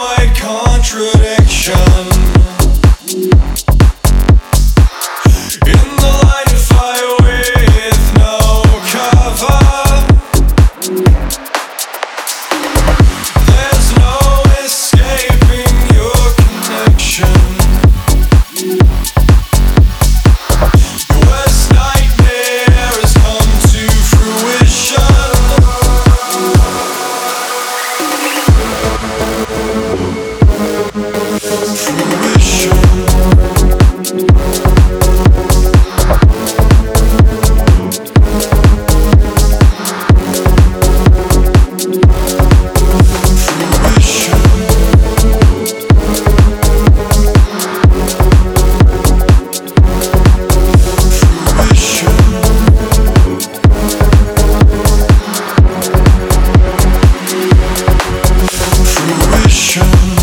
white contradiction. control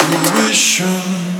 Fruition.